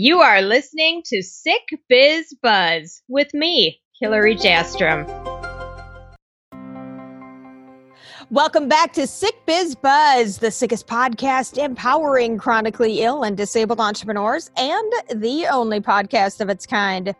You are listening to Sick Biz Buzz with me, Hillary Jastrom. Welcome back to Sick Biz Buzz, the sickest podcast empowering chronically ill and disabled entrepreneurs, and the only podcast of its kind.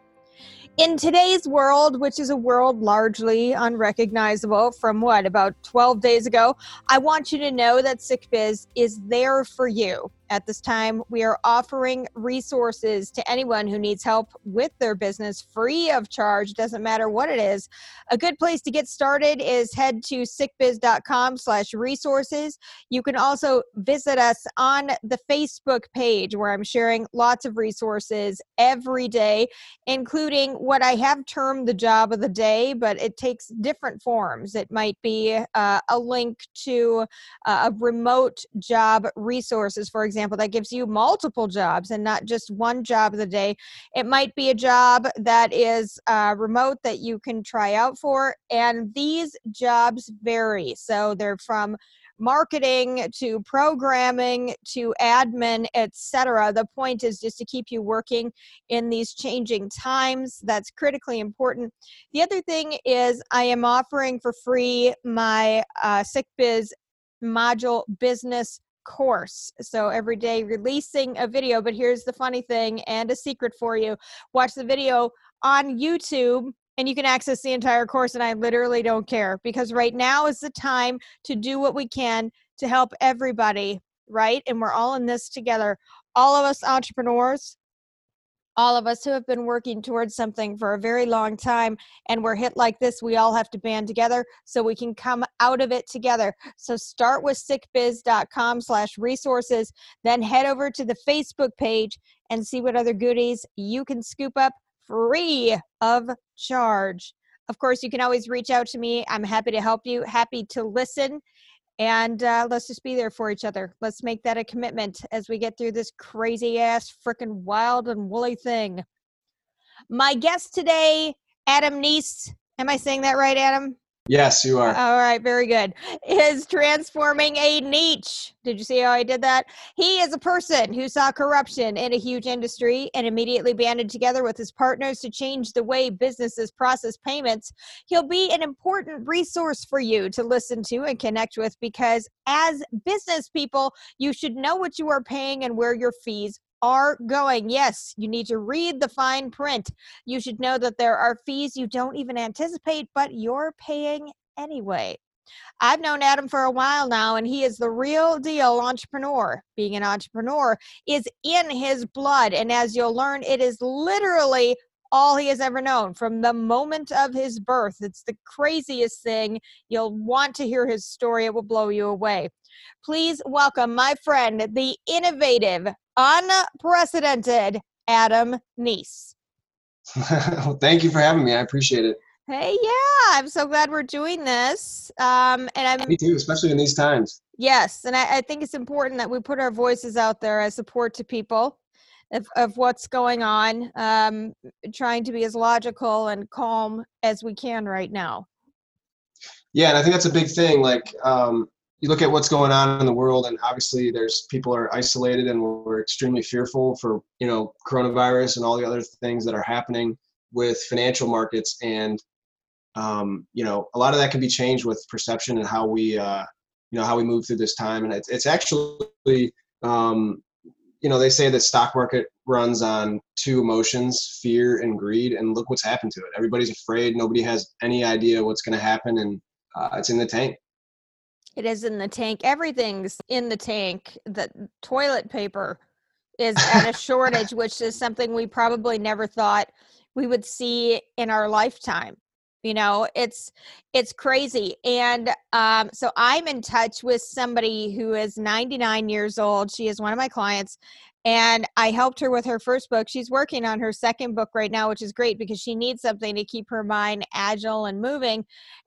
In today's world, which is a world largely unrecognizable from what, about 12 days ago, I want you to know that Sick Biz is there for you. At this time, we are offering resources to anyone who needs help with their business free of charge. Doesn't matter what it is. A good place to get started is head to sickbiz.com slash resources. You can also visit us on the Facebook page where I'm sharing lots of resources every day, including what I have termed the job of the day, but it takes different forms. It might be uh, a link to uh, a remote job resources, for example example, that gives you multiple jobs and not just one job of the day. It might be a job that is uh, remote that you can try out for, and these jobs vary. So they're from marketing to programming to admin etc the point is just to keep you working in these changing times that's critically important the other thing is i am offering for free my uh, sick biz module business course. So every day releasing a video. But here's the funny thing and a secret for you watch the video on YouTube and you can access the entire course. And I literally don't care because right now is the time to do what we can to help everybody, right? And we're all in this together. All of us entrepreneurs, all of us who have been working towards something for a very long time and we're hit like this we all have to band together so we can come out of it together. So start with sickbiz.com slash resources then head over to the facebook page and see what other goodies you can scoop up free of charge. Of course you can always reach out to me. I'm happy to help you. Happy to listen and uh, let's just be there for each other. Let's make that a commitment as we get through this crazy ass, freaking wild and woolly thing. My guest today, Adam Neese. Am I saying that right, Adam? Yes, you are. All right, very good. Is transforming a niche. Did you see how I did that? He is a person who saw corruption in a huge industry and immediately banded together with his partners to change the way businesses process payments. He'll be an important resource for you to listen to and connect with because as business people, you should know what you are paying and where your fees are going. Yes, you need to read the fine print. You should know that there are fees you don't even anticipate, but you're paying anyway. I've known Adam for a while now, and he is the real deal entrepreneur. Being an entrepreneur is in his blood. And as you'll learn, it is literally all he has ever known from the moment of his birth. It's the craziest thing. You'll want to hear his story, it will blow you away. Please welcome my friend, the innovative, unprecedented Adam Neese. well, thank you for having me. I appreciate it. Hey, yeah, I'm so glad we're doing this. Um, and I'm me too, especially in these times. Yes, and I, I think it's important that we put our voices out there as support to people of, of what's going on, um, trying to be as logical and calm as we can right now. Yeah, and I think that's a big thing. Like, um, you look at what's going on in the world, and obviously, there's people are isolated, and we're extremely fearful for you know coronavirus and all the other things that are happening with financial markets, and um, you know a lot of that can be changed with perception and how we uh, you know how we move through this time, and it's it's actually um, you know they say that stock market runs on two emotions fear and greed and look what's happened to it. Everybody's afraid. Nobody has any idea what's going to happen and uh, it's in the tank it is in the tank. Everything's in the tank. The toilet paper is at a shortage which is something we probably never thought we would see in our lifetime you know? It's it's crazy. And um so i'm in touch with somebody who is 99 years old. She is one of my clients and i helped her with her first book she's working on her second book right now which is great because she needs something to keep her mind agile and moving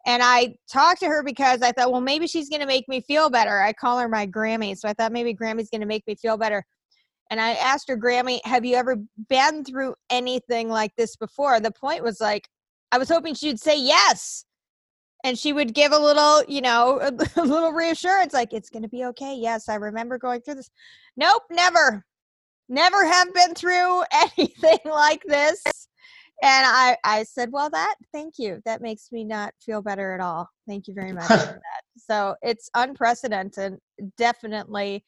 and i talked to her because i thought well maybe she's going to make me feel better i call her my grammy so i thought maybe grammy's going to make me feel better and I asked her, Grammy, have you ever been through anything like this before? The point was like, I was hoping she'd say yes. And she would give a little, you know, a, little reassurance like, it's going to be okay. Yes, I remember going through this. Nope, never. Never have been through anything like this. And I, I said, well, that, thank you. That makes me not feel better at all. Thank you very much for that. So it's unprecedented, definitely.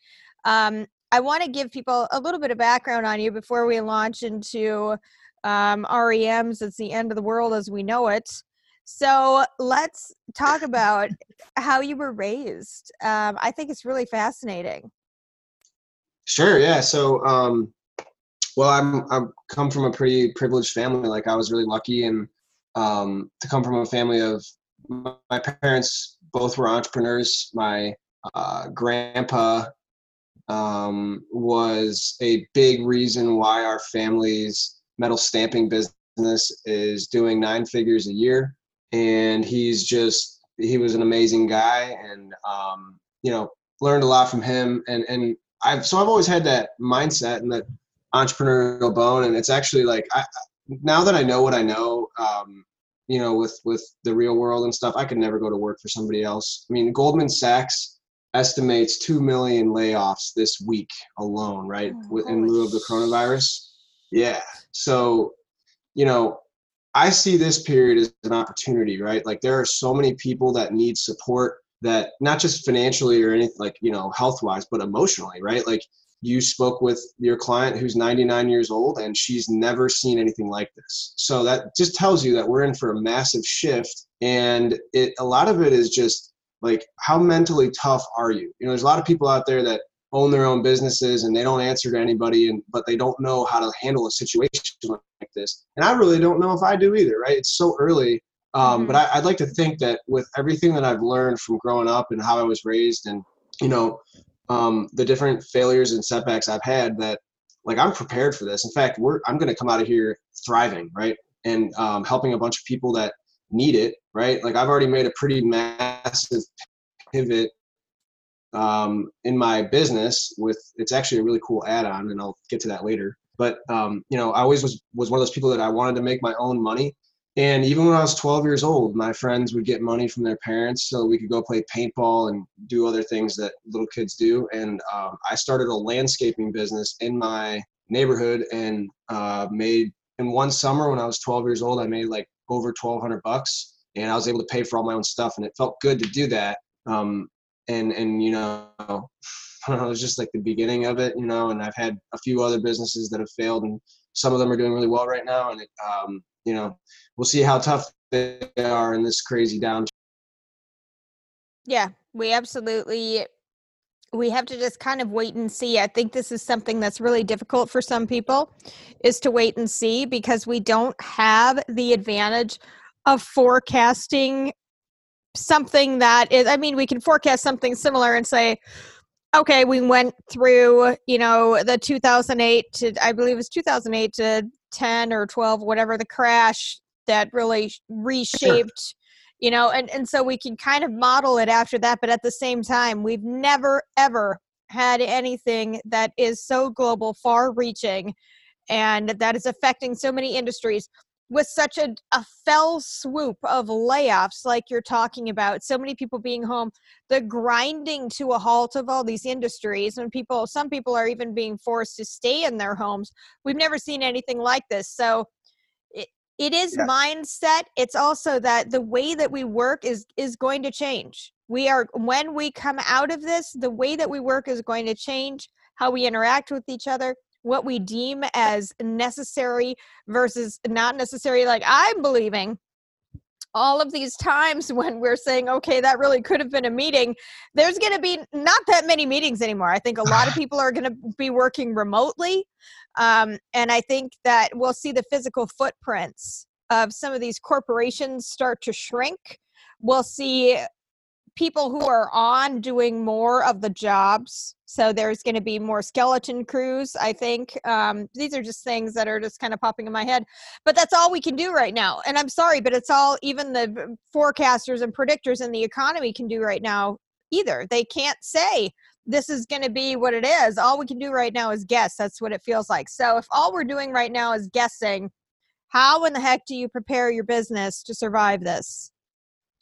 Um, I want to give people a little bit of background on you before we launch into um, REMs. It's the end of the world as we know it. So let's talk about how you were raised. Um, I think it's really fascinating. Sure. Yeah. So, um, well, I'm I'm come from a pretty privileged family. Like I was really lucky, and um, to come from a family of my parents both were entrepreneurs. My uh, grandpa um, was a big reason why our family's metal stamping business is doing nine figures a year and he's just he was an amazing guy and um, you know learned a lot from him and and I've so I've always had that mindset and that entrepreneurial bone and it's actually like I now that I know what I know um, you know with with the real world and stuff I could never go to work for somebody else. I mean Goldman Sachs estimates 2 million layoffs this week alone right oh, in lieu of the coronavirus. yeah. So you know I see this period as an opportunity, right? Like there are so many people that need support that not just financially or anything like, you know, health wise, but emotionally, right? Like you spoke with your client who's 99 years old and she's never seen anything like this. So that just tells you that we're in for a massive shift. And it, a lot of it is just like, how mentally tough are you? You know, there's a lot of people out there that own their own businesses and they don't answer to anybody and but they don't know how to handle a situation like this and i really don't know if i do either right it's so early um, mm-hmm. but I, would like to think that with everything that i've learned from growing up and how i was raised and you know um, the different failures and setbacks i've had that like i'm prepared for this. In fact we're i'm going to come out of here thriving right? And um, helping a bunch of people that need it right? Like i've already made a pretty massive pivot um, in my business with it's actually a really cool add-on and i'll get to that later. But um, you know i always was was one of those people that i wanted to make my own money and even when i was 12 years old my friends would get money from their parents so we could go play paintball and do other things that little kids do. And um, i started a landscaping business in my neighborhood and uh, made in one summer when i was 12 years old i made like over 1200 bucks and i was able to pay for all my own stuff and it felt good to do that. Um, and and you know it was just like the beginning of it you know and i've had a few other businesses that have failed and some of them are doing really well right now and it, um, you know we'll see how tough they are in this crazy downturn yeah we absolutely we have to just kind of wait and see. I think this is something that's really difficult for some people is to wait and see because we don't have the advantage of forecasting something that is i mean we can forecast something similar and say okay we went through you know the 2008 to i believe it was 2008 to 10 or 12 whatever the crash that really reshaped you know and and so we can kind of model it after that but at the same time we've never ever had anything that is so global far reaching and that is affecting so many industries with such a, a fell swoop of layoffs like you're talking about so many people being home the grinding to a halt of all these industries and people some people are even being forced to stay in their homes. We've never seen anything like this so it, it is yeah. mindset. It's also that the way that we work is is going to change. We are when we come out of this the way that we work is going to change how we interact with each other what we deem as necessary versus not necessary. Like I'm believing all of these times when we're saying, okay, that really could have been a meeting, there's going to be not that many meetings anymore. I think a lot of people are going to be working remotely. Um, and I think that we'll see the physical footprints of some of these corporations start to shrink. We'll see people who are on doing more of the jobs. So there's going to be more skeleton crews, I think. Um, these are just things that are just kind of popping in my head. But that's all we can do right now. And I'm sorry, but it's all even the forecasters and predictors in the economy can do right now either. They can't say this is going to be what it is. All we can do right now is guess. That's what it feels like. So if all we're doing right now is guessing, how in the heck do you prepare your business to survive this?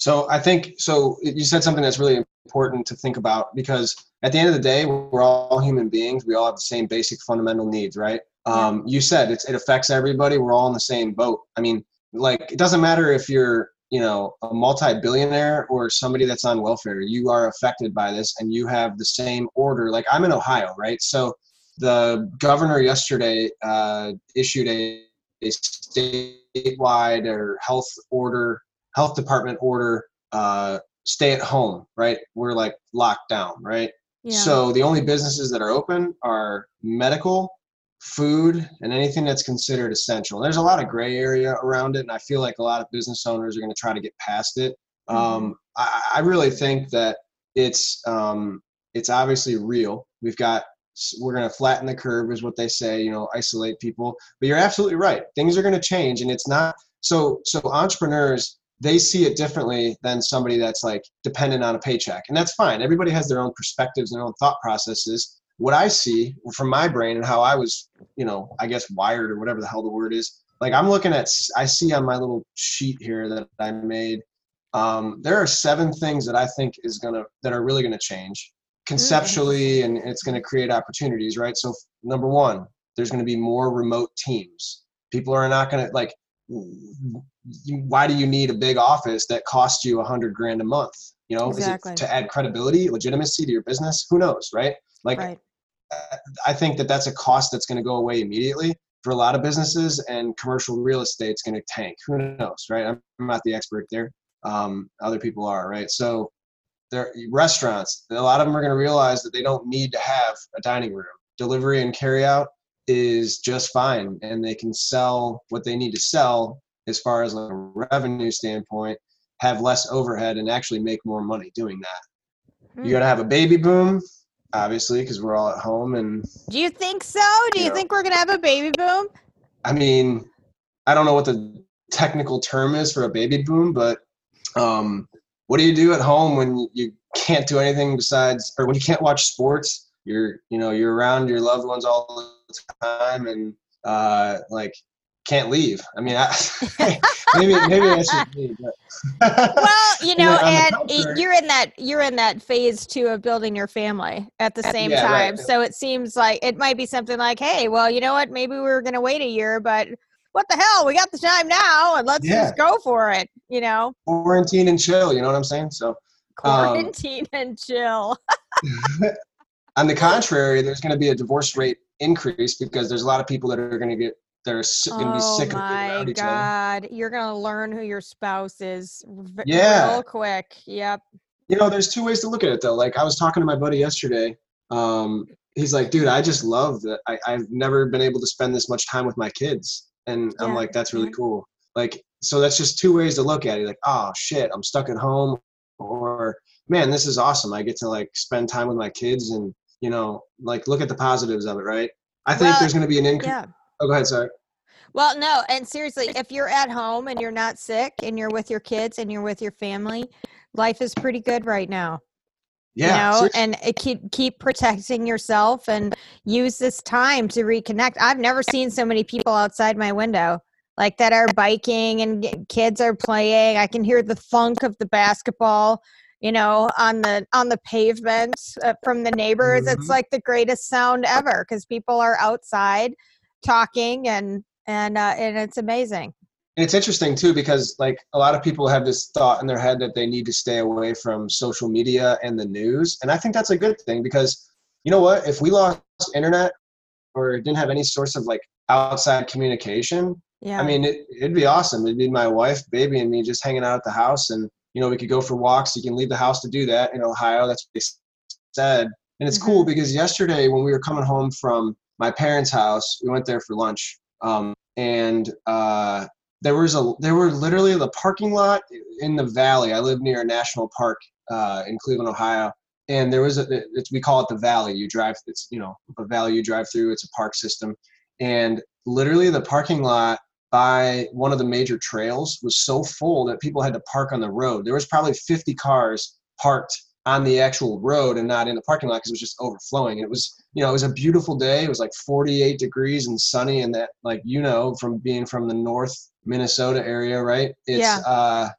So I think so. You said something that's really important to think about because at the end of the day, we're all human beings. We all have the same basic fundamental needs, right? Um, you said it's, it affects everybody. We're all in the same boat. I mean, like it doesn't matter if you're you know a multi-billionaire or somebody that's on welfare. You are affected by this, and you have the same order. Like I'm in Ohio, right? So the governor yesterday uh, issued a, a statewide or health order health department order uh, stay at home, right? We're like locked down, right? Yeah. So the only businesses that are open are medical, food, and anything that's considered essential. And there's a lot of gray area around it, and I feel like a lot of business owners are going to try to get past it. Mm-hmm. Um, I, I, really think that it's um, it's obviously real. We've got we're going to flatten the curve, is what they say. You know, isolate people. But you're absolutely right. Things are going to change, and it's not so. So entrepreneurs they see it differently than somebody that's like dependent on a paycheck. And that's fine. Everybody has their own perspectives and their own thought processes. What I see from my brain and how I was, you know, I guess wired or whatever the hell the word is, like I'm looking at, I see on my little sheet here that I made, um, there are seven things that I think is going to, that are really going to change conceptually and it's going to create opportunities, right? So number one, there's going to be more remote teams. People are not going to like, why do you need a big office that costs you a hundred grand a month? You know, exactly. is it to add credibility, legitimacy to your business? Who knows, right? Like, right. I think that that's a cost that's going to go away immediately for a lot of businesses, and commercial real estate. estate's going to tank. Who knows, right? I'm not the expert there. Um, other people are, right? So, there restaurants. A lot of them are going to realize that they don't need to have a dining room. Delivery and carry out is just fine and they can sell what they need to sell as far as a revenue standpoint have less overhead and actually make more money doing that. Mm. you got to have a baby boom obviously because we're all at home and do you think so? Do you, you know, think we're gonna have a baby boom? I mean i don't know what the technical term is for a baby boom but um, what do you do at home when you can't do anything besides or when you can't watch sports? You're you know you're around your loved ones all time and uh, like can't leave. I mean, I, maybe maybe I should leave. well, you know, and you're in that you're in that phase two of building your family at the same yeah, time. Right. So it seems like it might be something like, hey, well, you know what? Maybe we were going to wait a year, but what the hell? We got the time now, and let's yeah. just go for it. You know, quarantine and chill. You know what I'm saying? So quarantine um, and chill. on the contrary, there's going to be a divorce rate increase because there's a lot of people that are going to get they're going to be oh sick of being around each God. other. You're going to learn who your spouse is v- yeah. real quick. Yep. You know, there's two ways to look at it though. Like I was talking to my buddy yesterday. Um, he's like, dude, I just love that. I, I've never been able to spend this much time with my kids. And yeah. I'm like, that's really cool. Like, so that's just two ways to look at it. Like, oh shit, I'm stuck at home or man, this is awesome. I get to like spend time with my kids and you know, like look at the positives of it, right? I think well, there's going to be an increase. Yeah. Oh, go ahead, sorry. Well, no, and seriously, if you're at home and you're not sick and you're with your kids and you're with your family, life is pretty good right now. Yeah, you know, and eh, keep keep protecting yourself and use this time to reconnect. I've never seen so many people outside my window like that are biking and eh, kids are playing. I can hear the thunk of the basketball you know on the on the pavement uh, from the neighbors mm-hmm. it's like the greatest sound ever because people are outside talking and and uh, and it's amazing. And it's interesting too because like a lot of people have this thought in their head that they need to stay away from social media and the news and i think that's a good thing because you know what if we lost internet or didn't have any source of like outside communication yeah. i mean it, it'd be awesome. It'd be my wife baby and me just hanging out at the house and you know, we could go for walks. You can leave the house to do that in Ohio. That's what they said. And it's mm-hmm. cool because yesterday when we were coming home from my parents' house, we went there for lunch. Um, and uh, there was a there were literally the parking lot in the valley. I live near a national park uh, in Cleveland, Ohio, and there was a we call it the valley. You drive it's you know a valley you drive through. It's a park system, and literally the parking lot by one of the major trails was so full that people had to park on the road. There was probably 50 cars parked on the actual road and not in the parking lot because it was just overflowing. And it was, you know, it was a beautiful day. It was like 48 degrees and sunny, and that, like you know, from being from the North Minnesota area, right? It's, yeah. uh,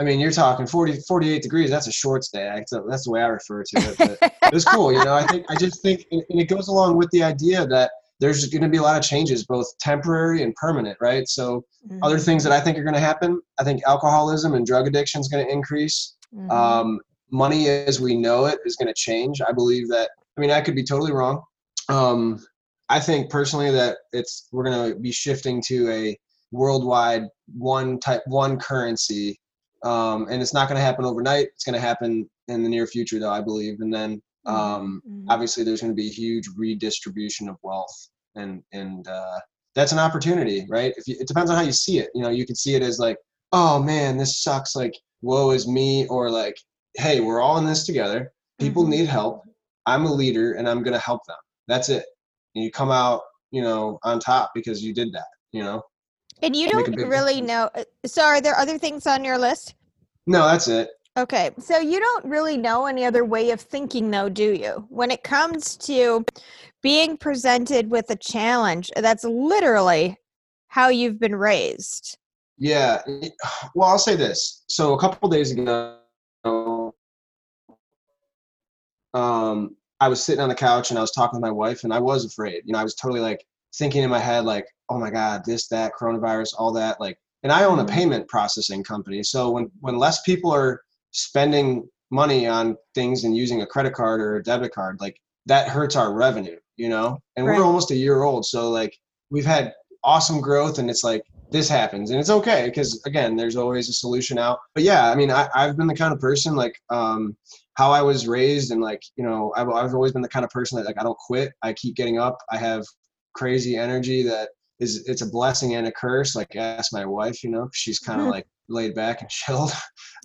I mean, you're talking 40, 48 degrees. That's a shorts day. That's, that's the way I refer to it. But it was cool. You know, I think, I just think, and it goes along with the idea that there's going to be a lot of changes, both temporary and permanent, right? So, mm-hmm. other things that I think are going to happen, I think alcoholism and drug addiction is going to increase. Mm-hmm. Um, money as we know it is going to change. I believe that, I mean, I could be totally wrong. Um, I think personally that it's, we're going to be shifting to a worldwide one type, one currency um, and it's not going to happen overnight. It's going to happen in the near future, though I believe. And then mm-hmm. um, mm-hmm. obviously there's going to be a huge redistribution of wealth, and and uh, that's an opportunity, right? If you, it depends on how you see it. You know, you can see it as like, oh man, this sucks. Like, woe is me, or like, hey, we're all in this together. People mm-hmm. need help. I'm a leader, and I'm going to help them. That's it. And you come out, you know, on top because you did that. You know. And you don't really difference. know. Uh, so, are there other things on your list? No, that's it. Okay. So, you don't really know any other way of thinking, though, do you? When it comes to being presented with a challenge, that's literally how you've been raised. Yeah. Well, I'll say this. So, a couple days ago, um, I was sitting on the couch and I was talking to my wife, and I was afraid. You know, I was totally like thinking in my head, like, oh my god this that coronavirus all that like and i own a mm-hmm. payment processing company so when when less people are spending money on things and using a credit card or a debit card like that hurts our revenue you know and right. we're almost a year old so like we've had awesome growth and it's like this happens and it's okay because again there's always a solution out but yeah i mean I, i've been the kind of person like um how i was raised and like you know I've, I've always been the kind of person that like i don't quit i keep getting up i have crazy energy that is it's a blessing and a curse. Like ask my wife, you know, she's kind of mm-hmm. like laid back and chilled.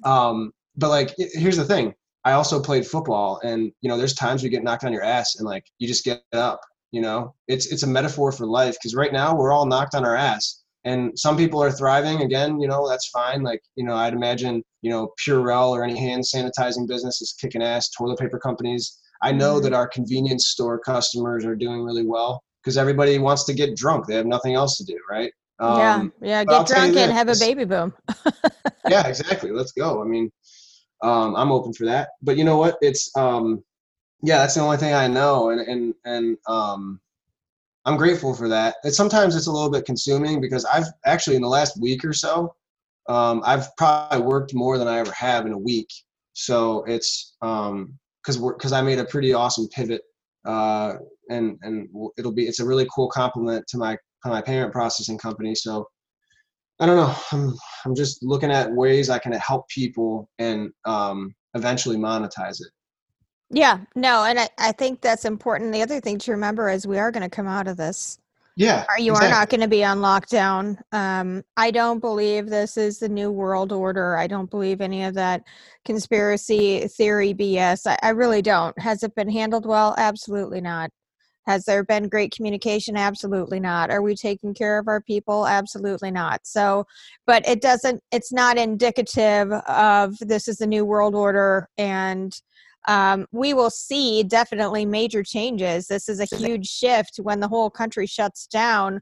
Um, but like here's the thing. I also played football and you know, there's times you get knocked on your ass and like you just get up, you know. It's it's a metaphor for life because right now we're all knocked on our ass. And some people are thriving again, you know, that's fine. Like, you know, I'd imagine, you know, Purell or any hand sanitizing business is kicking ass, toilet paper companies. I know mm-hmm. that our convenience store customers are doing really well because everybody wants to get drunk. They have nothing else to do, right? Um, yeah, yeah. Get drunk and have a baby boom. yeah, exactly. Let's go. I mean, um, I'm open for that. But you know what? It's um, yeah, that's the only thing I know, and and and um, I'm grateful for that. And sometimes it's a little bit consuming because I've actually in the last week or so, um, I've probably worked more than I ever have in a week. So it's um, because because I made a pretty awesome pivot uh, and and it'll be it's a really cool compliment to my to my payment processing company. So I don't know. I'm I'm just looking at ways I can help people and um, eventually monetize it. Yeah, no, and I, I think that's important. The other thing to remember is we are going to come out of this. Yeah. You exactly. are not going to be on lockdown. Um, I don't believe this is the new world order. I don't believe any of that conspiracy theory BS. I, I really don't. Has it been handled well? Absolutely not. Has there been great communication? Absolutely not. Are we taking care of our people? Absolutely not. So, but it doesn't, it's not indicative of this is the new world order and um, we will see definitely major changes. This is a huge shift when the whole country shuts down.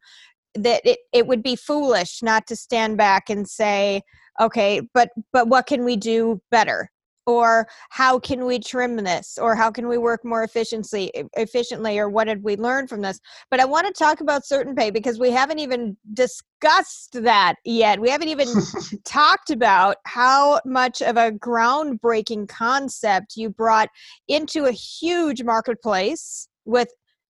That it, it would be foolish not to stand back and say, okay, but but what can we do better? Or how can we trim this or how can we work more efficiently efficiently or what did we learn from this? But i want to talk about certain pay because we haven't even discussed that yet. We haven't even talked about how much of a groundbreaking concept you brought into a huge marketplace with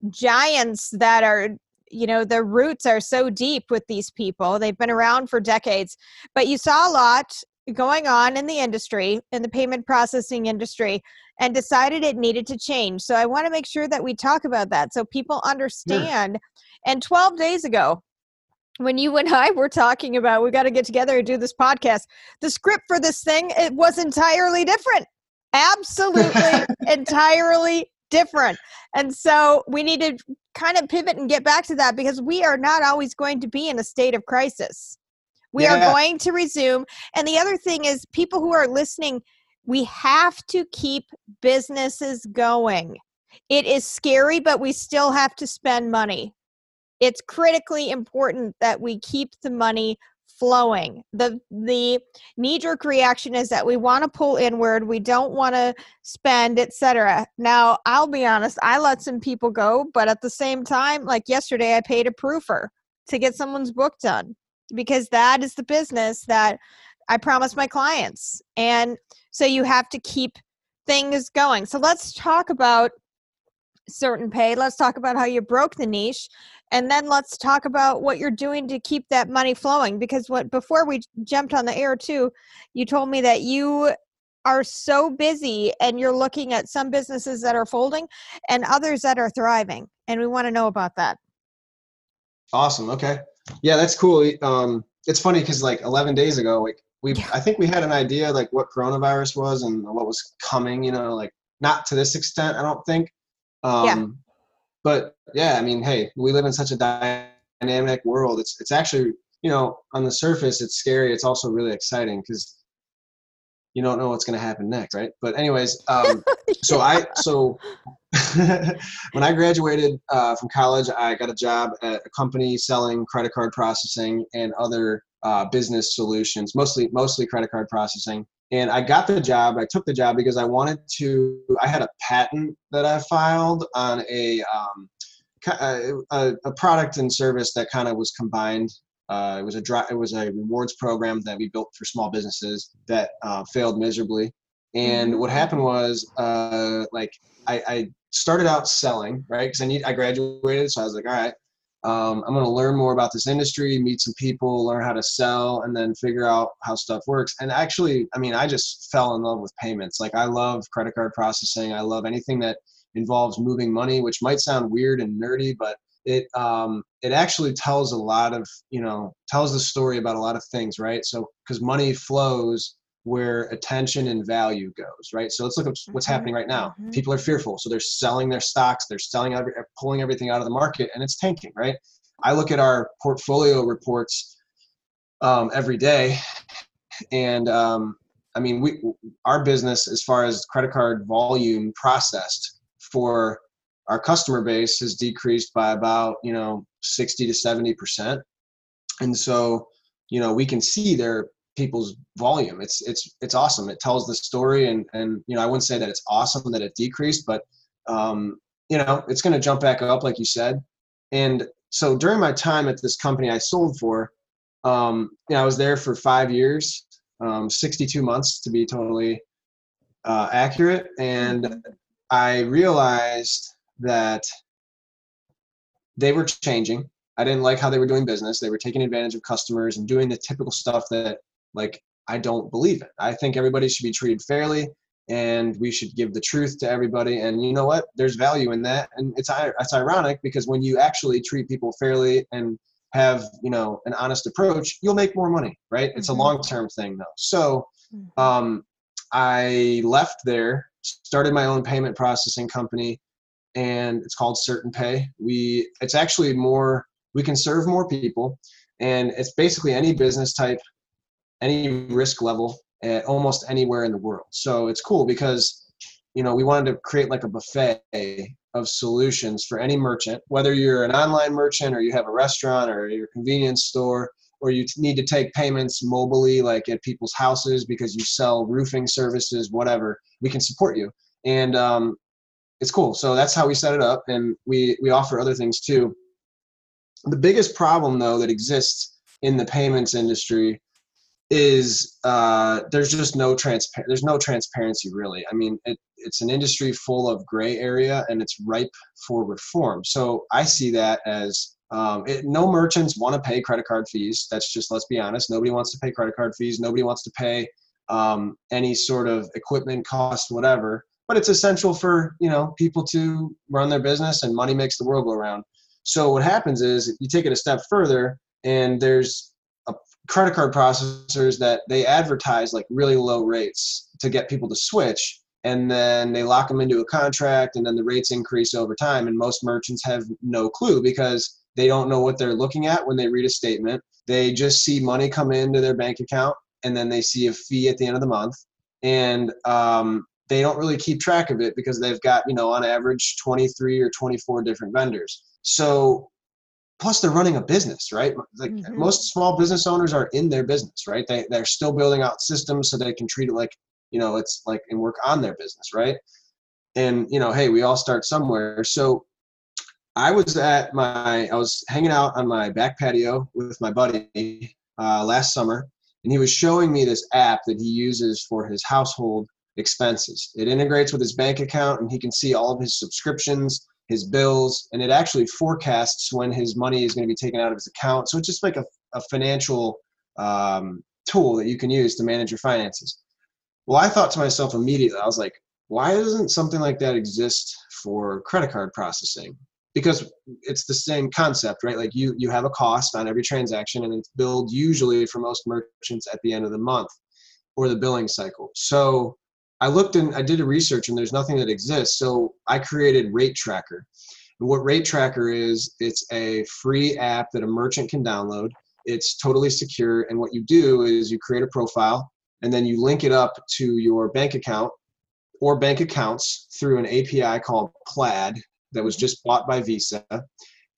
giants that are you know the roots are so deep with these people. They've been around for decades but you saw a lot going on in the industry, in the payment processing industry, and decided it needed to change. So I want to make sure that we talk about that so people understand. Yeah. And 12 days ago, when you and I were talking about we got to get together and do this podcast, the script for this thing it was entirely different. Absolutely entirely different. And so we need to kind of pivot and get back to that because we are not always going to be in a state of crisis. We yeah. are going to resume. And the other thing is, people who are listening, we have to keep businesses going. It is scary, but we still have to spend money. It's critically important that we keep the money flowing. The the knee jerk reaction is that we want to pull inward, we don't want to spend, etc. Now, I'll be honest, I let some people go, but at the same time, like yesterday I paid a proofer to get someone's book done because that is the business that I promise my clients. And so you have to keep things going. So let's talk about certain pay. Let's talk about how you broke the niche and then let's talk about what you're doing to keep that money flowing because what before we jumped on the air too, you told me that you are so busy and you're looking at some businesses that are folding and others that are thriving and we want to know about that. Awesome. Okay. Yeah, that's cool. Um it's funny cuz like 11 days ago like we yeah. I think we had an idea like what coronavirus was and what was coming, you know, like not to this extent, I don't think. Um, yeah. But yeah, I mean, hey, we live in such a dynamic world. It's it's actually you know on the surface it's scary. It's also really exciting because you don't know what's going to happen next, right? But anyways, um, so I so when I graduated uh, from college, I got a job at a company selling credit card processing and other uh, business solutions, mostly mostly credit card processing and I got the job. I took the job because I wanted to. I had a patent that I filed on a um, a, a, product and service that kind of was combined. Uh, it was a dry, it was a rewards program that we built for small businesses that uh, failed miserably. And what mm-hmm. happened was, uh, like, I, I started out selling, right? Because I need I graduated, so I was like, all right, um, I'm going to learn more about this industry, meet some people, learn how to sell, and then figure out how stuff works. And actually, I mean, I just fell in love with payments. Like, I love credit card processing. I love anything that involves moving money, which might sound weird and nerdy, but it um, it actually tells a lot of you know tells the story about a lot of things, right? So because money flows where attention and value goes, right? So let's look at what's mm-hmm. happening right now. Mm-hmm. People are fearful, so they're selling their stocks, they're selling, every, pulling everything out of the market, and it's tanking, right? I look at our portfolio reports um, every day, and um, I mean, we our business, as far as credit card volume processed for our customer base, has decreased by about you know 60 to 70 percent, and so you know we can see their people's volume. It's it's it's awesome. It tells the story, and and you know I wouldn't say that it's awesome that it decreased, but um, you know it's going to jump back up like you said. And so during my time at this company I sold for, um, you know I was there for five years, um, 62 months to be totally uh, accurate, and I realized that they were changing. I didn't like how they were doing business. They were taking advantage of customers and doing the typical stuff that like I don't believe it. I think everybody should be treated fairly and we should give the truth to everybody and you know what there's value in that and it's it's ironic because when you actually treat people fairly and have you know an honest approach you'll make more money right it's mm-hmm. a long term thing though so mm-hmm. um, i left there started my own payment processing company and it's called certain pay we it's actually more we can serve more people and it's basically any business type any risk level at almost anywhere in the world. So it's cool because you know we wanted to create like a buffet of solutions for any merchant, whether you're an online merchant or you have a restaurant or your convenience store or you need to take payments mobily like at people's houses because you sell roofing services whatever we can support you and um, it's cool. So that's how we set it up and we we offer other things too. The biggest problem though that exists in the payments industry is uh, there's just no transparent there's no transparency really. I mean it, it's an industry full of gray area and it's ripe for reform. So i see that as um, it, no merchants want to pay credit card fees. That's just let's be honest nobody wants to pay credit card fees. Nobody wants to pay um, any sort of equipment cost whatever but it's essential for you know people to run their business and money makes the world go around so what happens is if you take it a step further and there's a credit card processors that they advertise like really low rates to get people to switch and then they lock them into a contract and then the rates increase over time and most merchants have no clue because they don't know what they're looking at when they read a statement. They just see money come into their bank account and then they see a fee at the end of the month. And um, they don't really keep track of it because they've got you know on average 23 or 24 different vendors. So plus they're running a business right? Like Mhm. most small business owners are in their business right? They, they're still building out systems so they can treat it like you know it's like and work on their business right? And you know hey we all start somewhere. So i was at my i was hanging out on my back patio with my buddy uh, last summer and he was showing me this app that he uses for his household expenses. It integrates with his bank account and he can see all of his subscriptions his bills and it actually forecasts when his money is going to be taken out of his account. So it's just like a, a financial um, tool that you can use to manage your finances. Well i thought to myself immediately i was like why doesn't something like that exist for credit card processing? Because it's the same concept right? Like you you have a cost on every transaction and it's billed usually for most merchants at the end of the month or the billing cycle. So i looked and i did a research and there's nothing that exists. So i created rate tracker. And what rate tracker is it's a free app that a merchant can download. It's totally secure. And what you do is you create a profile and then you link it up to your bank account or bank accounts through an API called Plaid that was just bought by Visa.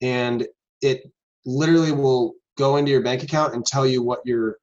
And it literally will go into your bank account and tell you what your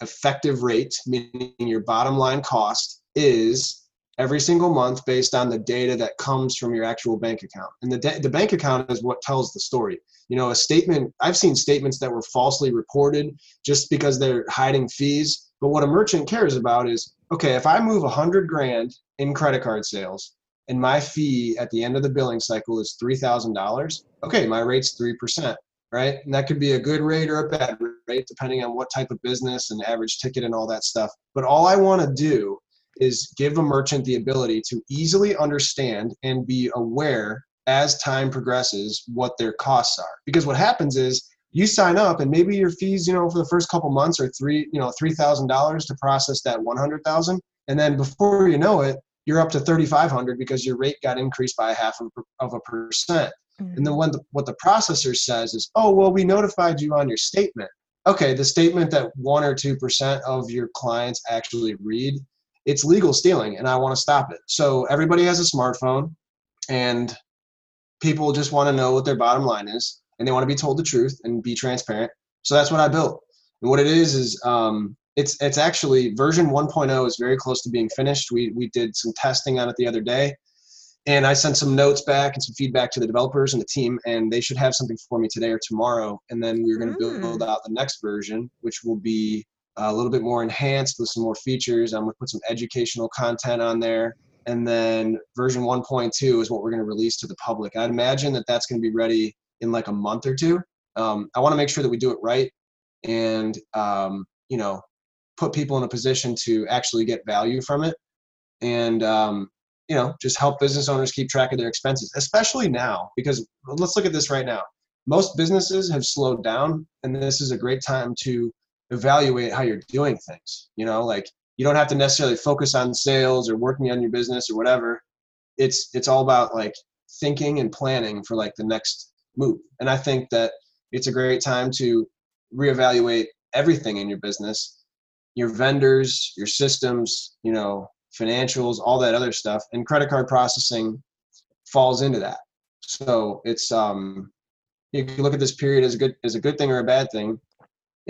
effective rate, meaning your bottom line cost, is every single month based on the data that comes from your actual bank account. And the, da- the bank account is what tells the story. You know, a statement, I've seen statements that were falsely reported just because they're hiding fees. But what a merchant cares about is okay, if I move a hundred grand in credit card sales and my fee at the end of the billing cycle is $3,000, okay, my rate's 3%, right? And that could be a good rate or a bad rate depending on what type of business and average ticket and all that stuff. But all I want to do is give a merchant the ability to easily understand and be aware as time progresses what their costs are. Because what happens is you sign up and maybe your fees, you know, for the first couple months are three, you know, three thousand dollars to process that one hundred thousand, and then before you know it, you're up to thirty five hundred because your rate got increased by a half of, a percent. And then mm-hmm. when the, what the processor says is, oh well, we notified you on your statement. Okay, the statement that one or two percent of your clients actually read, it's legal stealing, and I want to stop it. So everybody has a smartphone, and people just want to know what their bottom line is and they want to be told the truth and be transparent. So that's what I built. And what it is is um, it's it's actually version 1.0 is very close to being finished. We we did some testing on it the other day, and I sent some notes back and some feedback to the developers and the team, and they should have something for me today or tomorrow. And then we're going to Mm. build out the next version, which will be a little bit more enhanced with some more features. I'm going to put some educational content on there. And then version 1.2 is what we're going to release to the public. I'd imagine that that's going to be ready in like a month or two. Um, I want to make sure that we do it right and, um, you know, put people in a position to actually get value from it and, um, you know, just help business owners keep track of their expenses, especially now, because let's look at this right now. Most businesses have slowed down, and this is a great time to evaluate how you're doing things. You know, like you don't have to necessarily focus on sales or working on your business or whatever. It's it's all about like thinking and planning for like the next move. And I think that it's a great time to reevaluate everything in your business, your vendors, your systems, you know, financials, all that other stuff. And credit card processing falls into that. So it's um you can look at this period as a good as a good thing or a bad thing.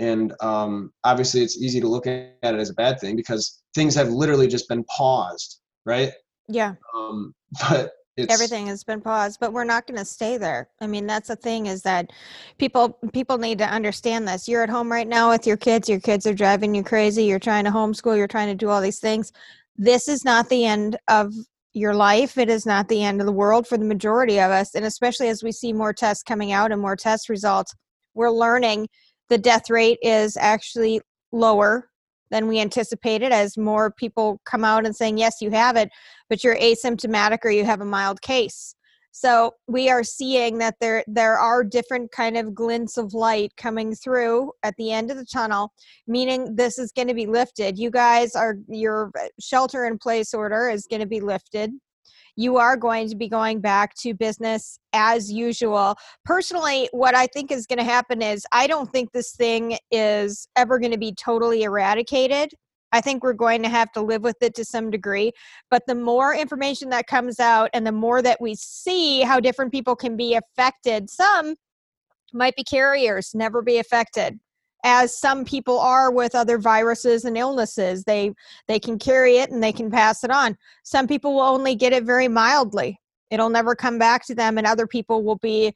And um, obviously, it's easy to look at it as a bad thing because things have literally just been paused, right? yeah. Um, but it's everything has been paused but we're not going to stay there. I mean that's the thing is that people people need to understand this. You're at home right now with your kids your kids are driving you crazy you're trying to homeschool you're trying to do all these things. This is not the end of your life. It is not the end of the world for the majority of us. And especially as we see more tests coming out and more test results we're learning the death rate is actually lower than we anticipated as more people come out and saying yes you have it but you're asymptomatic or you have a mild case. So we are seeing that there there are different kind of glints of light coming through at the end of the tunnel meaning this is going to be lifted. You guys are your shelter in place order is going to be lifted you are going to be going back to business as usual personally what i think is going to happen is i don't think this thing is ever going to be totally eradicated I think we're going to have to live with it to some degree. But the more information that comes out and the more that we see how different people can be affected, some might be carriers, never be affected as some people are with other viruses and illnesses they they can carry it and they can pass it on. Some people will only get it very mildly. It'll never come back to them and other people will be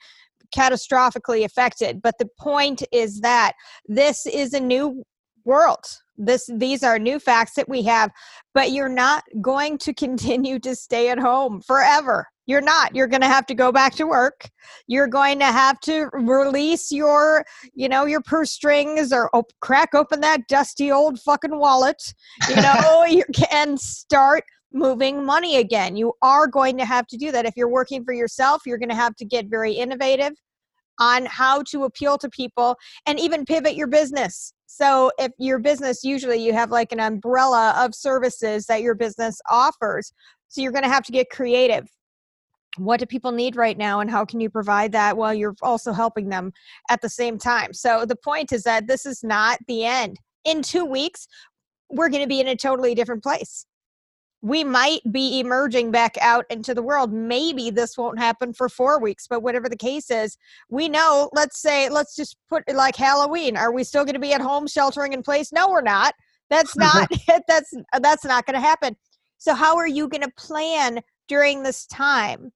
catastrophically affected. But the point is that this is a new world. This these are new facts that we have but you're not going to continue to stay at home forever you're not. You're going to have to go back to work. You're going to have to release your, you know, your purse strings or op- crack open that dusty old fucking wallet, you know, you can start moving money again. You are going to have to do that. If you're working for yourself, you're going to have to get very innovative on how to appeal to people and even pivot your business. So, if your business usually you have like an umbrella of services that your business offers, so you're going to have to get creative what do people need right now and how can you provide that while you're also helping them at the same time? So the point is that this is not the end. In two weeks we're going to be in a totally different place. We might be emerging back out into the world. Maybe this won't happen for four weeks but whatever the case is we know let's say let's just put it like halloween. Are we still going to be at home sheltering in place? No we're not. That's not that's that's not going to happen. So how are you going to plan during this time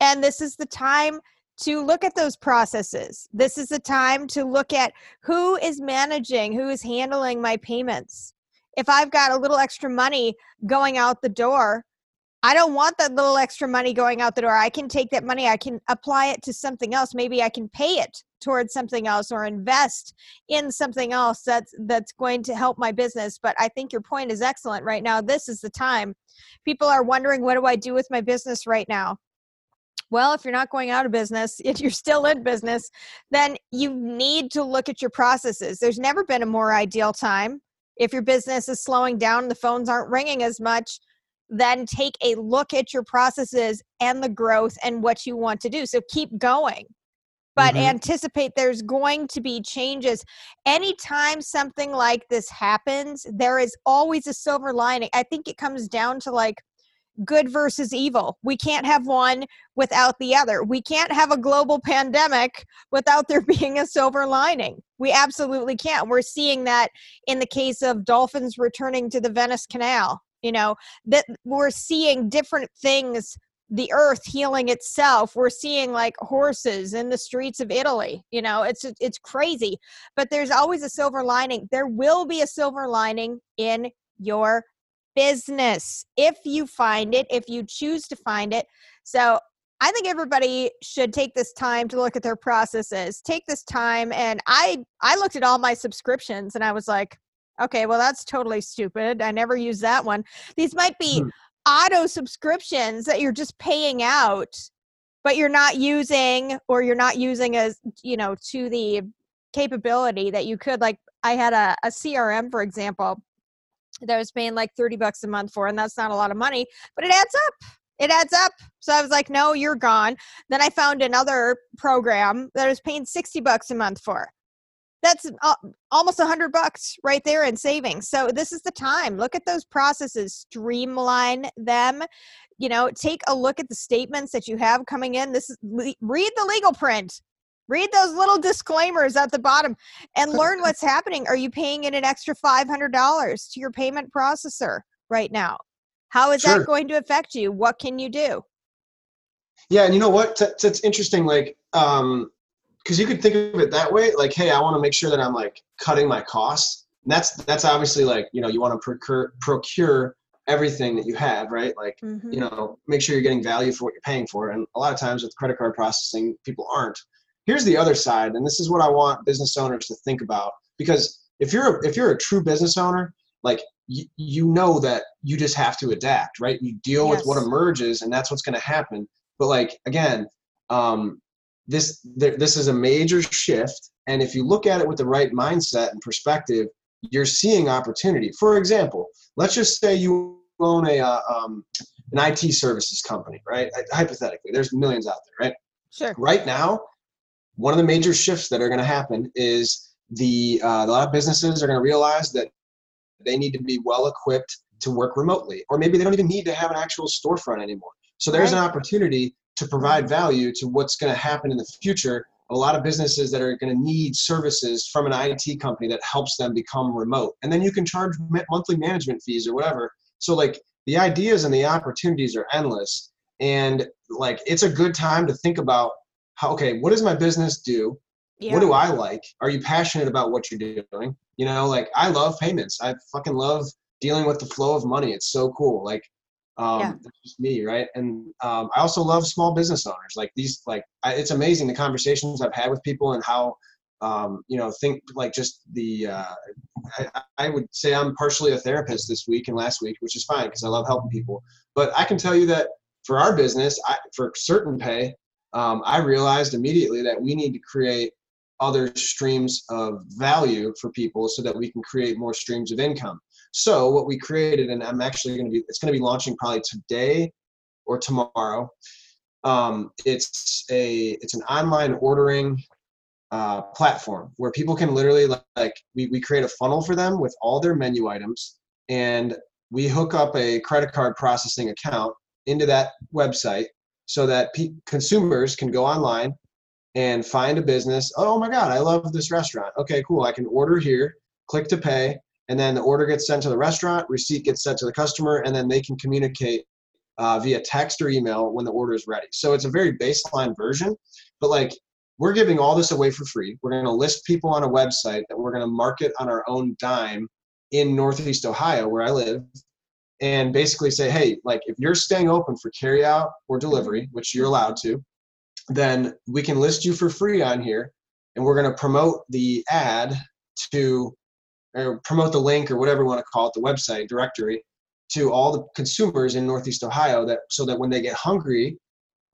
and this is the time to look at those processes. This is the time to look at who is managing, who is handling my payments. If I've got a little extra money going out the door, I don't want that little extra money going out the door. I can take that money, I can apply it to something else. Maybe I can pay it towards something else or invest in something else that's that's going to help my business. But I think your point is excellent right now. This is the time. People are wondering what do I do with my business right now? Well, if you're not going out of business, if you're still in business, then you need to look at your processes. There's never been a more ideal time. If your business is slowing down, the phones aren't ringing as much, then take a look at your processes and the growth and what you want to do. So keep going. But mm-hmm. anticipate there's going to be changes. Anytime something like this happens, there is always a silver lining. I think it comes down to like good versus evil. We can't have one without the other. We can't have a global pandemic without there being a silver lining. We absolutely can't. We're seeing that in the case of dolphins returning to the Venice Canal. You know, that we're seeing different things the earth healing itself we're seeing like horses in the streets of italy you know it's it's crazy but there's always a silver lining there will be a silver lining in your business if you find it, if you choose to find it. So I think everybody should take this time to look at their processes. Take this time and I I looked at all my subscriptions and I was like, okay, well that's totally stupid. I never use that one. These might be hmm. auto subscriptions that you're just paying out but you're not using or you're not using as, you know, to the capability that you could like I had a, a CRM for example that I was paying like 30 bucks a month for, and that's not a lot of money, but it adds up. It adds up. So I was like, no, you're gone. Then I found another program that I was paying 60 bucks a month for. That's almost 100 bucks right there in savings. So this is the time. Look at those processes, streamline them. You know, take a look at the statements that you have coming in. This is read the legal print read those little disclaimers at the bottom and learn what's happening. Are you paying in an extra $500 to your payment processor right now? How is sure. that going to affect you? What can you do? Yeah and you know what? It's interesting like um because you could think of it that way like hey i want to make sure that i'm like cutting my costs. And that's that's obviously like you know you want to procure procure everything that you have right? Like mm-hmm. you know make sure you're getting value for what you're paying for. And a lot of times with credit card processing people aren't here's the other side and this is what i want business owners to think about because if you're a, if you're a true business owner like you, you know that you just have to adapt right? You deal yes. with what emerges and that's what's going to happen. But like again um, this th- this is a major shift and if you look at it with the right mindset and perspective you're seeing opportunity. For example let's just say you own a uh, um, an it services company right? Hypothetically there's millions out there right? Sure. Right now one of the major shifts that are going to happen is the uh, a lot of businesses are going to realize that they need to be well equipped to work remotely, or maybe they don't even need to have an actual storefront anymore. So there's right. an opportunity to provide value to what's going to happen in the future a lot of businesses that are going to need services from an IT company that helps them become remote. And then you can charge monthly management fees or whatever. So like the ideas and the opportunities are endless. And like it's a good time to think about how okay, what does my business do? Yeah. What do I like? Are you passionate about what you're doing? You know, like I love payments. I fucking love dealing with the flow of money. It's so cool. Like um, yeah. that's just me, right? And um, I also love small business owners. Like these, like I, it's amazing the conversations I've had with people and how um, you know think like just the. Uh, I, I would say I'm partially a therapist this week and last week, which is fine because I love helping people. But I can tell you that for our business, I, for certain pay, um, I realized immediately that we need to create other streams of value for people so that we can create more streams of income. So what we created, and I'm actually going to be, it's going to be launching probably today or tomorrow. Um, it's a, it's an online ordering uh, platform where people can literally like, we, we create a funnel for them with all their menu items and we hook up a credit card processing account into that website so that pe- consumers can go online and find a business. Oh my God, I love this restaurant. Okay, cool. I can order here, click to pay, and then the order gets sent to the restaurant, receipt gets sent to the customer, and then they can communicate uh, via text or email when the order is ready. So it's a very baseline version, but like we're giving all this away for free. We're going to list people on a website that we're going to market on our own dime in Northeast Ohio, where I live, and basically say, hey, like if you're staying open for carry out or delivery, mm-hmm. which you're allowed to, then we can list you for free on here, and we're going to promote the ad to or promote the link or whatever you want to call it, the website directory, to all the consumers in Northeast Ohio that so that when they get hungry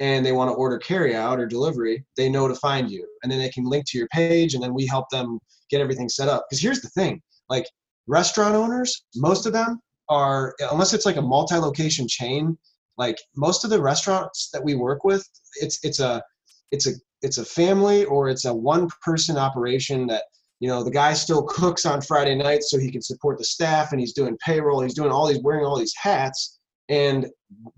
and they want to order carry out or delivery, they know to find you. And then they can link to your page and then we help them get everything set up. Because here's the thing, like restaurant owners, most of them are unless it's like a multi-location chain, like most of the restaurants that we work with, it's it's a it's a it's a family or it's a one person operation that you know the guy still cooks on friday nights so he can support the staff and he's doing payroll he's doing all these wearing all these hats. And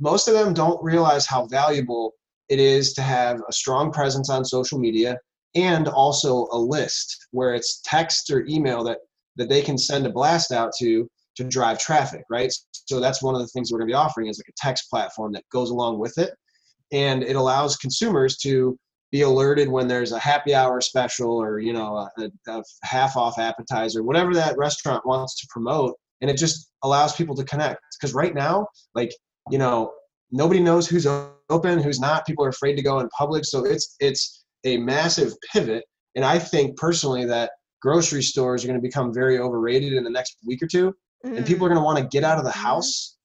most of them don't realize how valuable it is to have a strong presence on social media and also a list where it's text or email that that they can send a blast out to to drive traffic right? So that's one of the things we're going to be offering is like a text platform that goes along with it. And it allows consumers to be alerted when there's a happy hour special or you know a, a half off appetizer whatever that restaurant wants to promote. And it just allows people to connect. Because right now like you know nobody knows who's open who's not. People are afraid to go in public. So it's it's a massive pivot. And i think personally that grocery stores are going to become very overrated in the next week or 2 mm-hmm. and people are going to want to get out of the mm-hmm. house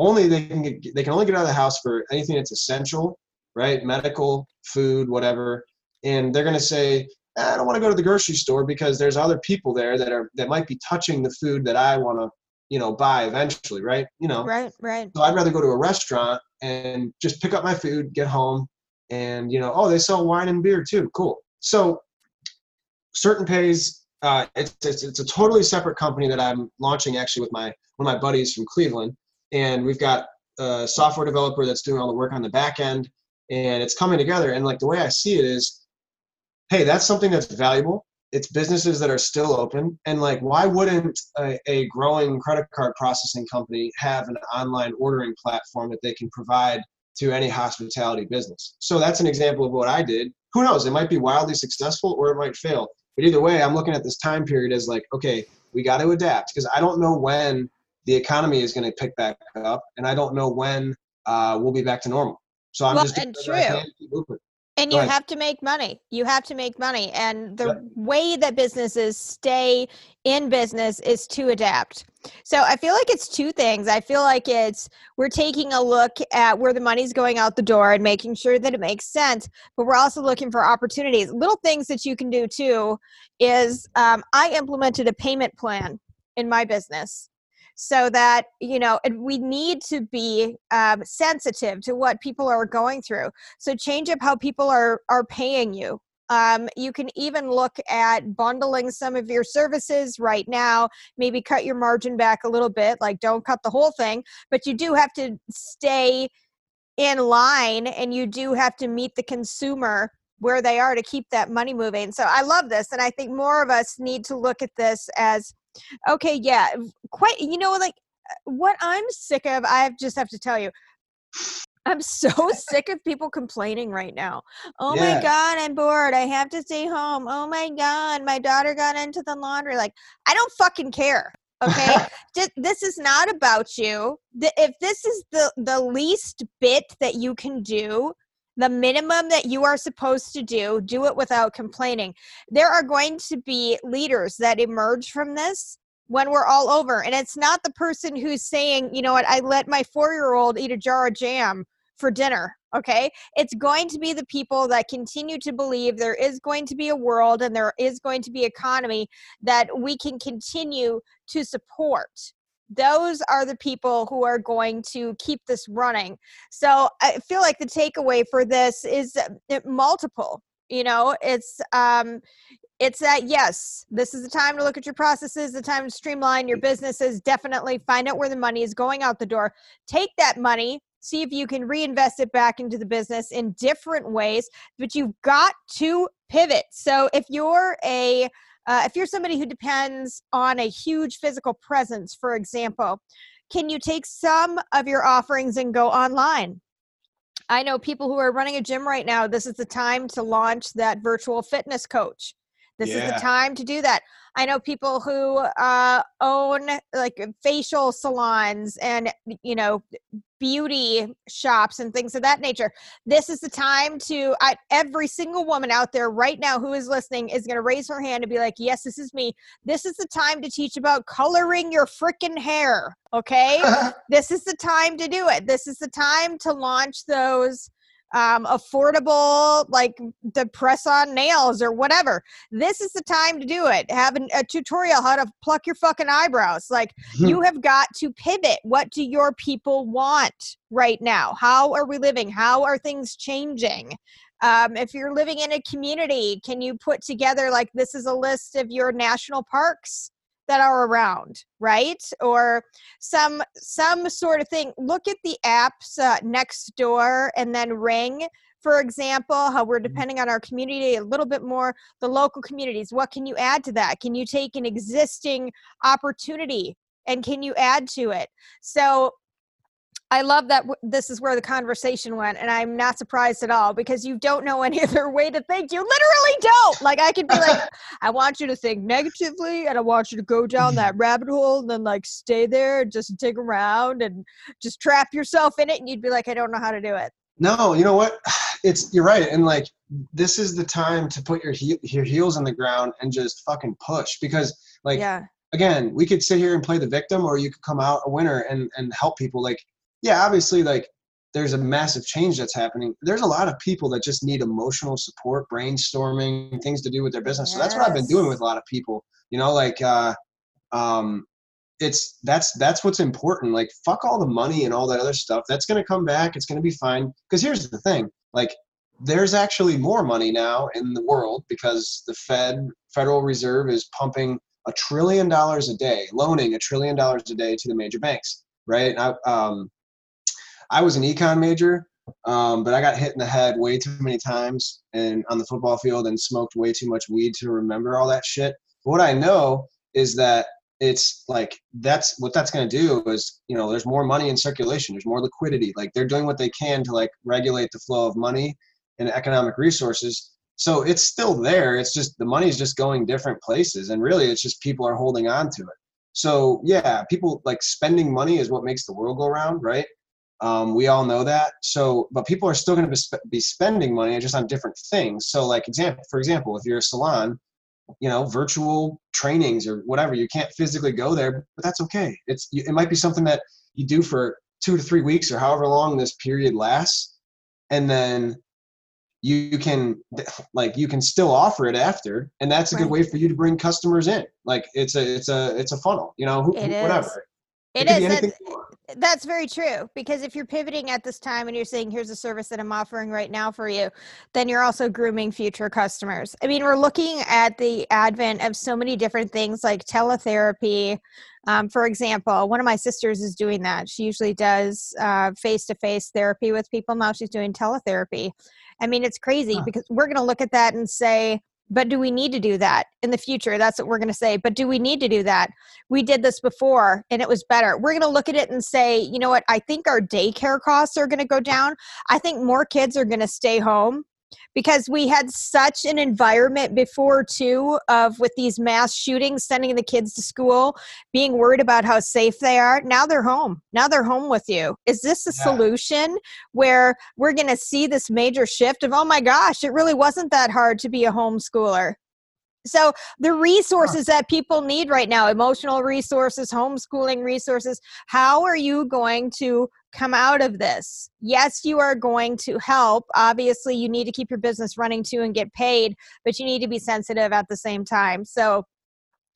only they can get, they can only get out of the house for anything that's essential right? Medical, food, whatever. And they're going to say, I don't want to go to the grocery store because there's other people there that are that might be touching the food that I want to, you know, buy eventually, right? You know. Right, right. So I'd rather go to a restaurant and just pick up my food, get home, and you know, oh, they sell wine and beer too. Cool. So certain pays uh, it's, it's, it's a totally separate company that I'm launching actually with my one of my buddies from Cleveland, and we've got a software developer that's doing all the work on the back end, and it's coming together. And like the way I see it is, hey, that's something that's valuable. It's businesses that are still open, and like, why wouldn't a, a growing credit card processing company have an online ordering platform that they can provide to any hospitality business? So that's an example of what I did. Who knows? It might be wildly successful or it might fail. But either way, I'm looking at this time period as like, okay, we got to adapt because I don't know when the economy is going to pick back up, and I don't know when uh, we'll be back to normal. So I'm well, just and true. And you have to make money. You have to make money. And the yeah. way that businesses stay in business is to adapt. So I feel like it's two things. I feel like it's we're taking a look at where the money's going out the door and making sure that it makes sense, but we're also looking for opportunities. Little things that you can do too is um, I implemented a payment plan in my business so that you know and we need to be um, sensitive to what people are going through so change up how people are are paying you um, you can even look at bundling some of your services right now maybe cut your margin back a little bit like don't cut the whole thing but you do have to stay in line and you do have to meet the consumer where they are to keep that money moving. So I love this. And I think more of us need to look at this as okay, yeah, quite, you know, like uh, what I'm sick of, I just have to tell you, I'm so sick of people complaining right now. Oh yeah. my God, I'm bored. I have to stay home. Oh my God, my daughter got into the laundry. Like, I don't fucking care. Okay. This is not about you. If this is the, the least bit that you can do, the minimum that you are supposed to do, do it without complaining. There are going to be leaders that emerge from this when we're all over. And it's not the person who's saying, you know what, I let my four year old eat a jar of jam for dinner. Okay. It's going to be the people that continue to believe there is going to be a world and there is going to be economy that we can continue to support those are the people who are going to keep this running. So I feel like the takeaway for this is uh, multiple. You know, it's um, it's that yes, this is the time to look at your processes, the time to streamline your businesses. Definitely find out where the money is going out the door. Take that money, see if you can reinvest it back into the business in different ways. But you've got to pivot. So if you're a uh, if you're somebody who depends on a huge physical presence, for example, can you take some of your offerings and go online? I know people who are running a gym right now, this is the time to launch that virtual fitness coach. This yeah. is the time to do that. I know people who uh, own like facial salons and you know beauty shops and things of that nature. This is the time to I, every single woman out there right now who is listening is going to raise her hand and be like, "Yes, this is me." This is the time to teach about coloring your freaking hair. Okay, this is the time to do it. This is the time to launch those um, affordable, like the press on nails or whatever. This is the time to do it. Have an, a tutorial how to pluck your fucking eyebrows. Like you have got to pivot. What do your people want right now? How are we living? How are things changing? Um, if you're living in a community, can you put together like this is a list of your national parks? That are around right? Or some some sort of thing. Look at the apps uh, Nextdoor and then ring for example how we're mm-hmm. depending on our community a little bit more the local communities. What can you add to that? Can you take an existing opportunity and can you add to it? So I love that w- this is where the conversation went, and I'm not surprised at all because you don't know any other way to think. You literally don't. Like, I could be like, I want you to think negatively, and I want you to go down that mm-hmm. rabbit hole, and then like stay there and just dig around and just trap yourself in it, and you'd be like, I don't know how to do it. No, you know what? It's you're right, and like this is the time to put your he- your heels in the ground and just fucking push because like yeah. again, we could sit here and play the victim, or you could come out a winner and and help people like yeah, obviously, like there's a massive change that's happening. There's a lot of people that just need emotional support, brainstorming, things to do with their business. Yes. So that's what I've been doing with a lot of people. You know, like uh, um, it's that's that's what's important. Like fuck all the money and all that other stuff. That's gonna come back. It's gonna be fine. Because here's the thing, like there's actually more money now in the world because the Fed, Federal Reserve, is pumping a trillion dollars a day, loaning a trillion dollars a day to the major banks, right? I, um, I was an econ major, um, but I got hit in the head way too many times and on the football field and smoked way too much weed to remember all that shit. But what I know is that it's like that's what that's going to do is you know there's more money in circulation there's more liquidity like they're doing what they can to like regulate the flow of money and economic resources. So it's still there it's just the money is just going different places and really it's just people are holding on to it. So yeah people like spending money is what makes the world go around right um, we all know that. So, but people are still going to be spending money just on different things. So, like example, for example, if you're a salon, you know, virtual trainings or whatever, you can't physically go there, but that's okay. It's it might be something that you do for two to three weeks or however long this period lasts, and then you can like you can still offer it after and that's a right. good way for you to bring customers in like it's a it's a it's a funnel you know who, whatever it, it is that's very true because if you're pivoting at this time and you're saying here's a service that i'm offering right now for you then you're also grooming future customers. I mean we're looking at the advent of so many different things like teletherapy. Um, for example one of my sisters is doing that. She usually does uh, face-to-face therapy with people. Now she's doing teletherapy. I mean, it's crazy Huh. because we're going to look at that and say, but do we need to do that in the future? That's what we're going to say. But do we need to do that? We did this before and it was better. We're going to look at it and say, you know what? I think our daycare costs are going to go down. I think more kids are going to stay home because we had such an environment before too of with these mass shootings sending the kids to school being worried about how safe they are now they're home. Now they're home with you. Is this a Yeah. solution where we're going to see this major shift of oh my gosh it really wasn't that hard to be a homeschooler so the resources that people need right now emotional resources homeschooling resources how are you going to come out of this? Yes you are going to help. Obviously you need to keep your business running too and get paid but you need to be sensitive at the same time. So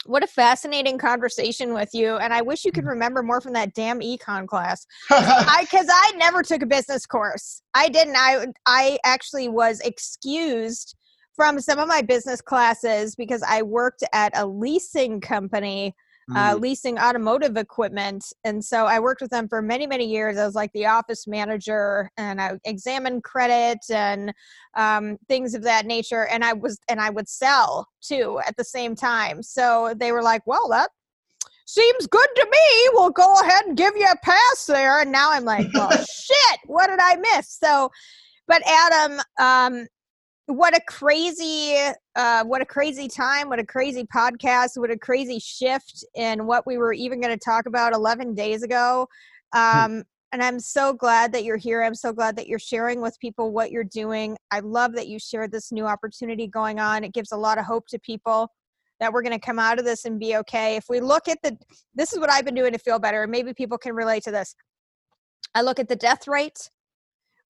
what a fascinating conversation with you and i wish you could mm-hmm. remember more from that damn econ class. I because I never took a business course. I didn't. I I actually was excused from some of my business classes because I worked at a leasing company, uh, Mm. leasing automotive equipment, and so I worked with them for many many years. I was like the office manager, and I examined credit and um, things of that nature. And I was and I would sell too at the same time. So they were like, "Well, that." Seems good to me. We'll go ahead and give you a pass there. And now I'm like, well, shit, what did I miss? So, but Adam, um, what a crazy, uh, what a crazy time, what a crazy podcast, what a crazy shift in what we were even going to talk about 11 days ago. Um, and I'm so glad that you're here. I'm so glad that you're sharing with people what you're doing. I love that you shared this new opportunity going on. It gives a lot of hope to people that we're going to come out of this and be okay. If we look at the, this is what I've been doing to feel better, and maybe people can relate to this. I look at the death rate,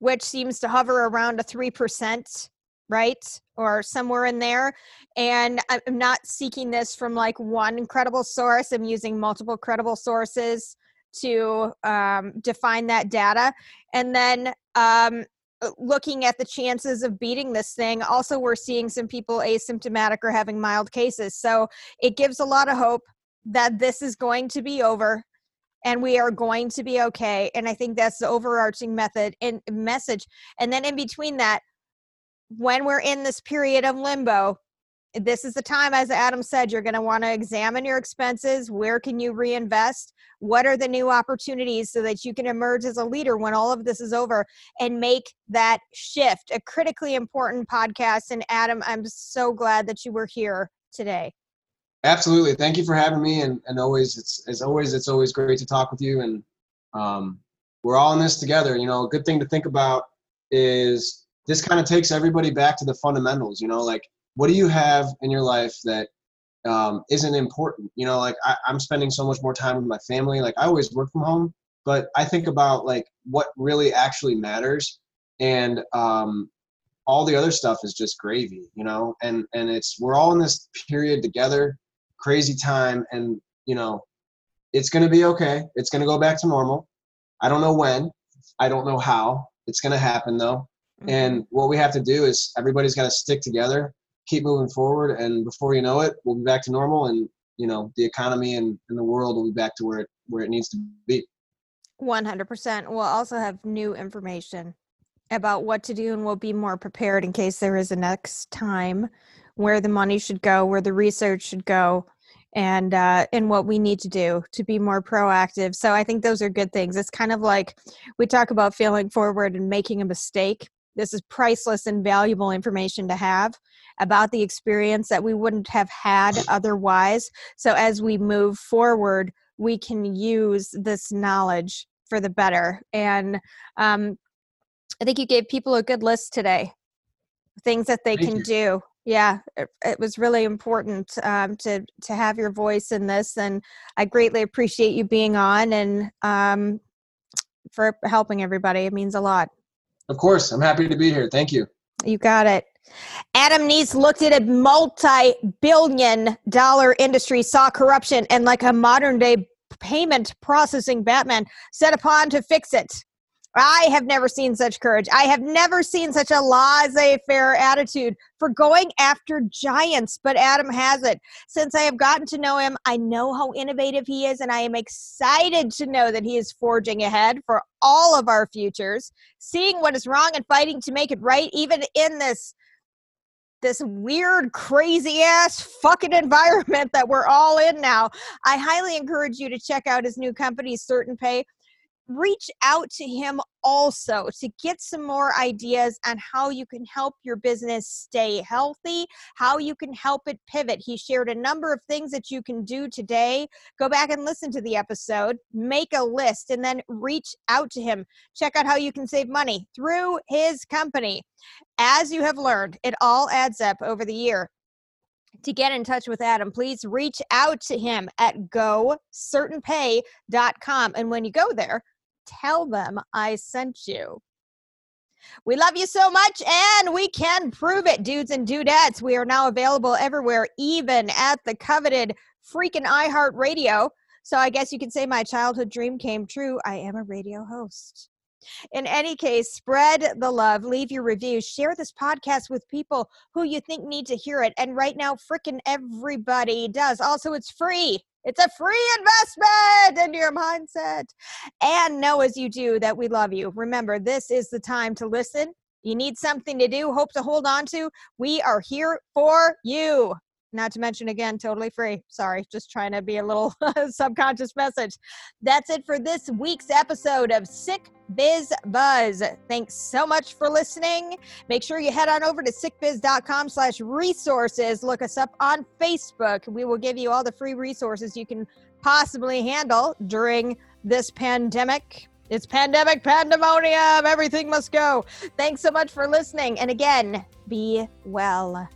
which seems to hover around a 3%, right? Or somewhere in there. And I'm not seeking this from like one credible source, I'm using multiple credible sources to um, define that data. And then um, looking at the chances of beating this thing, also we're seeing some people asymptomatic or having mild cases. So it gives a lot of hope that this is going to be over and we are going to be okay and i think that's the overarching method and message and then in between that when we're in this period of limbo this is the time as adam said you're going to want to examine your expenses where can you reinvest what are the new opportunities so that you can emerge as a leader when all of this is over and make that shift a critically important podcast and adam i'm so glad that you were here today Absolutely. Thank you for having me. And, and always, it's as always, it's always great to talk with you. And um, we're all in this together. You know, a good thing to think about is this kind of takes everybody back to the fundamentals. You know, like what do you have in your life that um, isn't important? You know, like I, I'm spending so much more time with my family. Like I always work from home, but I think about like what really actually matters. And um, all the other stuff is just gravy, you know. And and it's we're all in this period together crazy time and you know it's going to be okay it's going to go back to normal i don't know when i don't know how it's going to happen though and what we have to do is everybody's got to stick together keep moving forward and before you know it we'll be back to normal and you know the economy and, and the world will be back to where it where it needs to be. 100% we'll also have new information about what to do and we'll be more prepared in case there is a next time where the money should go where the research should go and uh, and what we need to do to be more proactive. So i think those are good things. It's kind of like we talk about feeling forward and making a mistake this is priceless and valuable information to have about the experience that we wouldn't have had otherwise. So as we move forward we can use this knowledge for the better. And um, i think you gave people a good list today things that they Thank can you. do. Yeah it, it was really important um, to to have your voice in this and i greatly appreciate you being on and um, for helping everybody. It means a lot of course i'm happy to be here. Thank you. You got it. Adam neese looked at a multi-billion dollar industry saw corruption and like a modern day payment processing batman set upon to fix it I have never seen such courage. I have never seen such a laissez faire attitude for going after giants, but Adam has it. Since I have gotten to know him, I know how innovative he is, and I am excited to know that he is forging ahead for all of our futures, seeing what is wrong and fighting to make it right, even in this this weird, crazy ass fucking environment that we're all in now. I highly encourage you to check out his new company, Certain Pay reach out to him also to get some more ideas on how you can help your business stay healthy, how you can help it pivot. He shared a number of things that you can do today. Go back and listen to the episode, make a list, and then reach out to him. Check out how you can save money through his company. As you have learned, it all adds up over the year to get in touch with Adam, please reach out to him at gocertainpay.com. And when you go there, tell them I sent you. We love you so much, and we can prove it, dudes and dudettes. We are now available everywhere, even at the coveted freaking iHeartRadio. So I guess you could say my childhood dream came true. I am a radio host. In any case, spread the love, leave your reviews, share this podcast with people who you think need to hear it. And right now, freaking everybody does. Also, it's free. It's a free investment in your mindset. And know as you do that we love you. Remember, this is the time to listen. You need something to do, hope to hold on to. We are here for you. Not to mention, again, totally free. Sorry, just trying to be a little subconscious message. That's it for this week's episode of Sick Biz Buzz. Thanks so much for listening. Make sure you head on over to sickbiz.com slash resources. Look us up on Facebook. We will give you all the free resources you can possibly handle during this pandemic. It's pandemic pandemonium. Everything must go. Thanks so much for listening. And again, be well.